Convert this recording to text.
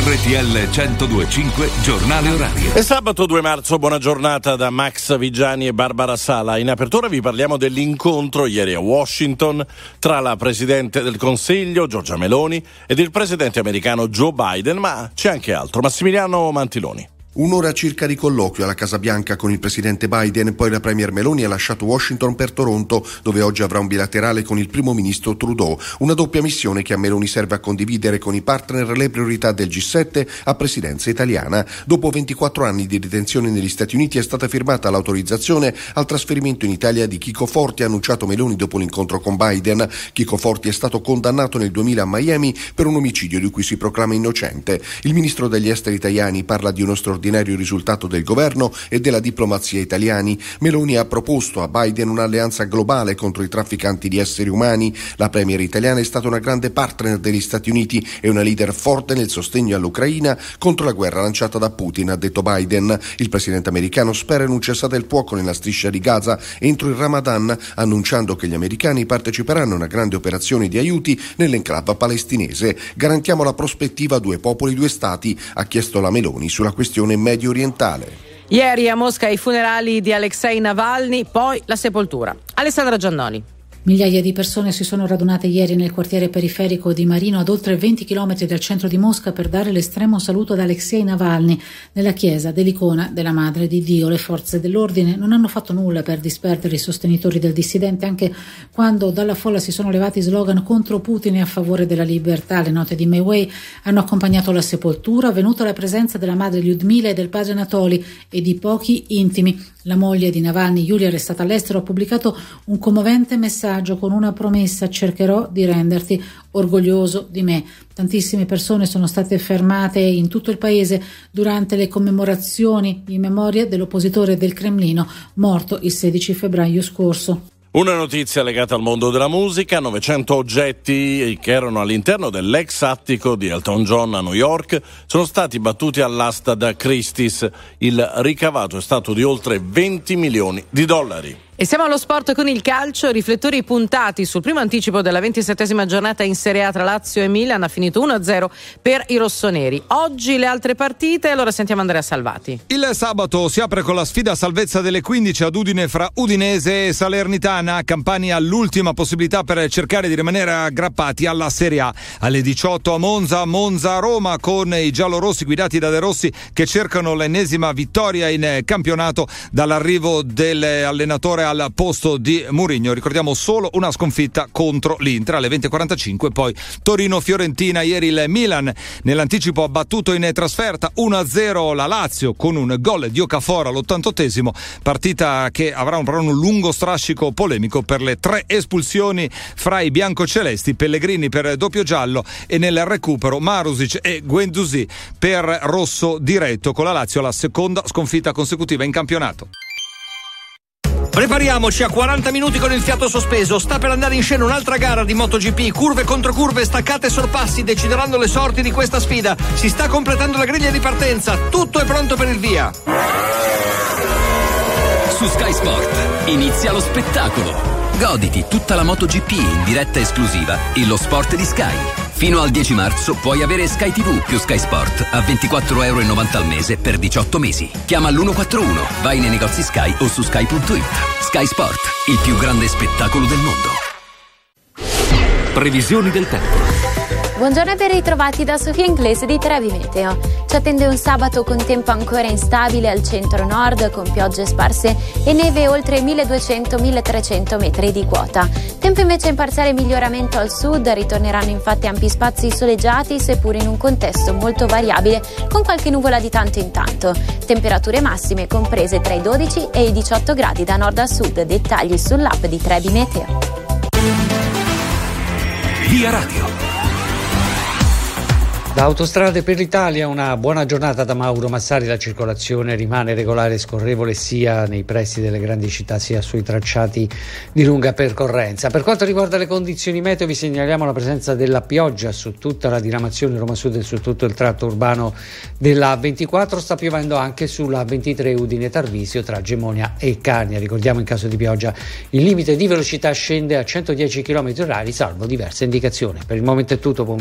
RTL 1025 Giornale Orario. È sabato 2 marzo, buona giornata da Max Vigiani e Barbara Sala. In apertura vi parliamo dell'incontro ieri a Washington tra la Presidente del Consiglio, Giorgia Meloni, ed il Presidente americano Joe Biden, ma c'è anche altro. Massimiliano Mantiloni. Un'ora circa di colloquio alla Casa Bianca con il presidente Biden, poi la premier Meloni ha lasciato Washington per Toronto, dove oggi avrà un bilaterale con il primo ministro Trudeau. Una doppia missione che a Meloni serve a condividere con i partner le priorità del G7 a presidenza italiana. Dopo 24 anni di detenzione negli Stati Uniti è stata firmata l'autorizzazione al trasferimento in Italia di Chico Forti, annunciato Meloni dopo l'incontro con Biden. Chico Forti è stato condannato nel 2000 a Miami per un omicidio di cui si proclama innocente. Il ministro degli esteri italiani parla di uno straordinario straordinario risultato del governo e della diplomazia italiani. Meloni ha proposto a Biden un'alleanza globale contro i trafficanti di esseri umani. La premier italiana è stata una grande partner degli Stati Uniti e una leader forte nel sostegno all'Ucraina contro la guerra lanciata da Putin, ha detto Biden. Il presidente americano spera in un cessate il fuoco nella striscia di Gaza entro il Ramadan, annunciando che gli americani parteciperanno a una grande operazione di aiuti nell'enclave palestinese. Garantiamo la prospettiva due popoli, due stati, ha chiesto la Meloni sulla questione medio orientale. Ieri a Mosca i funerali di Alexei Navalny, poi la sepoltura. Alessandra Giannoni. Migliaia di persone si sono radunate ieri nel quartiere periferico di Marino ad oltre 20 km dal centro di Mosca per dare l'estremo saluto ad Alexei Navalny nella chiesa dell'icona della Madre di Dio. Le forze dell'ordine non hanno fatto nulla per disperdere i sostenitori del dissidente anche quando dalla folla si sono levati slogan contro Putin e a favore della libertà. Le note di Wei hanno accompagnato la sepoltura, venuta la presenza della madre Lyudmila e del padre Anatoli e di pochi intimi. La moglie di Navalny, Giulia, restata all'estero, ha pubblicato un commovente messaggio con una promessa: cercherò di renderti orgoglioso di me. Tantissime persone sono state fermate in tutto il paese durante le commemorazioni in memoria dell'oppositore del Cremlino morto il 16 febbraio scorso. Una notizia legata al mondo della musica, 900 oggetti che erano all'interno dell'ex attico di Elton John a New York sono stati battuti all'asta da Christie's. Il ricavato è stato di oltre 20 milioni di dollari. E siamo allo sport con il calcio, riflettori puntati sul primo anticipo della ventisettesima giornata in Serie A tra Lazio e Milan, ha finito 1-0 per i rossoneri. Oggi le altre partite, allora sentiamo Andrea Salvati. Il sabato si apre con la sfida salvezza delle 15 ad Udine fra Udinese e Salernitana, Campania l'ultima possibilità per cercare di rimanere aggrappati alla Serie A. Alle 18 a Monza, Monza-Roma con i giallorossi guidati da De Rossi che cercano l'ennesima vittoria in campionato dall'arrivo dell'allenatore al posto di Murigno. Ricordiamo solo una sconfitta contro l'Inter alle 20.45. Poi Torino-Fiorentina. Ieri il Milan nell'anticipo ha battuto in trasferta 1-0 la Lazio con un gol di Okafor all'88esimo. Partita che avrà un, un lungo strascico polemico per le tre espulsioni fra i biancocelesti. Pellegrini per doppio giallo e nel recupero Marusic e Guendouzi per rosso diretto con la Lazio la seconda sconfitta consecutiva in campionato. Prepariamoci a 40 minuti con il fiato sospeso. Sta per andare in scena un'altra gara di MotoGP. Curve contro curve, staccate e sorpassi decideranno le sorti di questa sfida. Si sta completando la griglia di partenza. Tutto è pronto per il via. Su Sky Sport inizia lo spettacolo. Goditi tutta la MotoGP in diretta esclusiva e lo sport di Sky. Fino al 10 marzo puoi avere Sky TV più Sky Sport a 24,90 euro al mese per 18 mesi. Chiama l'141, vai nei negozi Sky o su sky.it. Sky Sport, il più grande spettacolo del mondo. Previsioni del tempo. Buongiorno e ben ritrovati da Sofia Inglese di Trevi Meteo. Ci attende un sabato con tempo ancora instabile al centro-nord con piogge sparse e neve oltre 1200-1300 metri di quota. Tempo invece in parziale miglioramento al sud, ritorneranno infatti ampi spazi soleggiati seppur in un contesto molto variabile con qualche nuvola di tanto in tanto. Temperature massime comprese tra i 12 e i 18 gradi da nord a sud. Dettagli sull'app di Trevi Meteo. Via Radio. Da Autostrade per l'Italia una buona giornata da Mauro Massari, la circolazione rimane regolare e scorrevole sia nei pressi delle grandi città sia sui tracciati di lunga percorrenza. Per quanto riguarda le condizioni meteo vi segnaliamo la presenza della pioggia su tutta la diramazione Roma Sud e su tutto il tratto urbano della 24, sta piovendo anche sulla 23 Udine Tarvisio tra Gemonia e Carnia. Ricordiamo in caso di pioggia il limite di velocità scende a 110 km h salvo diverse indicazioni. Per il momento è tutto, buon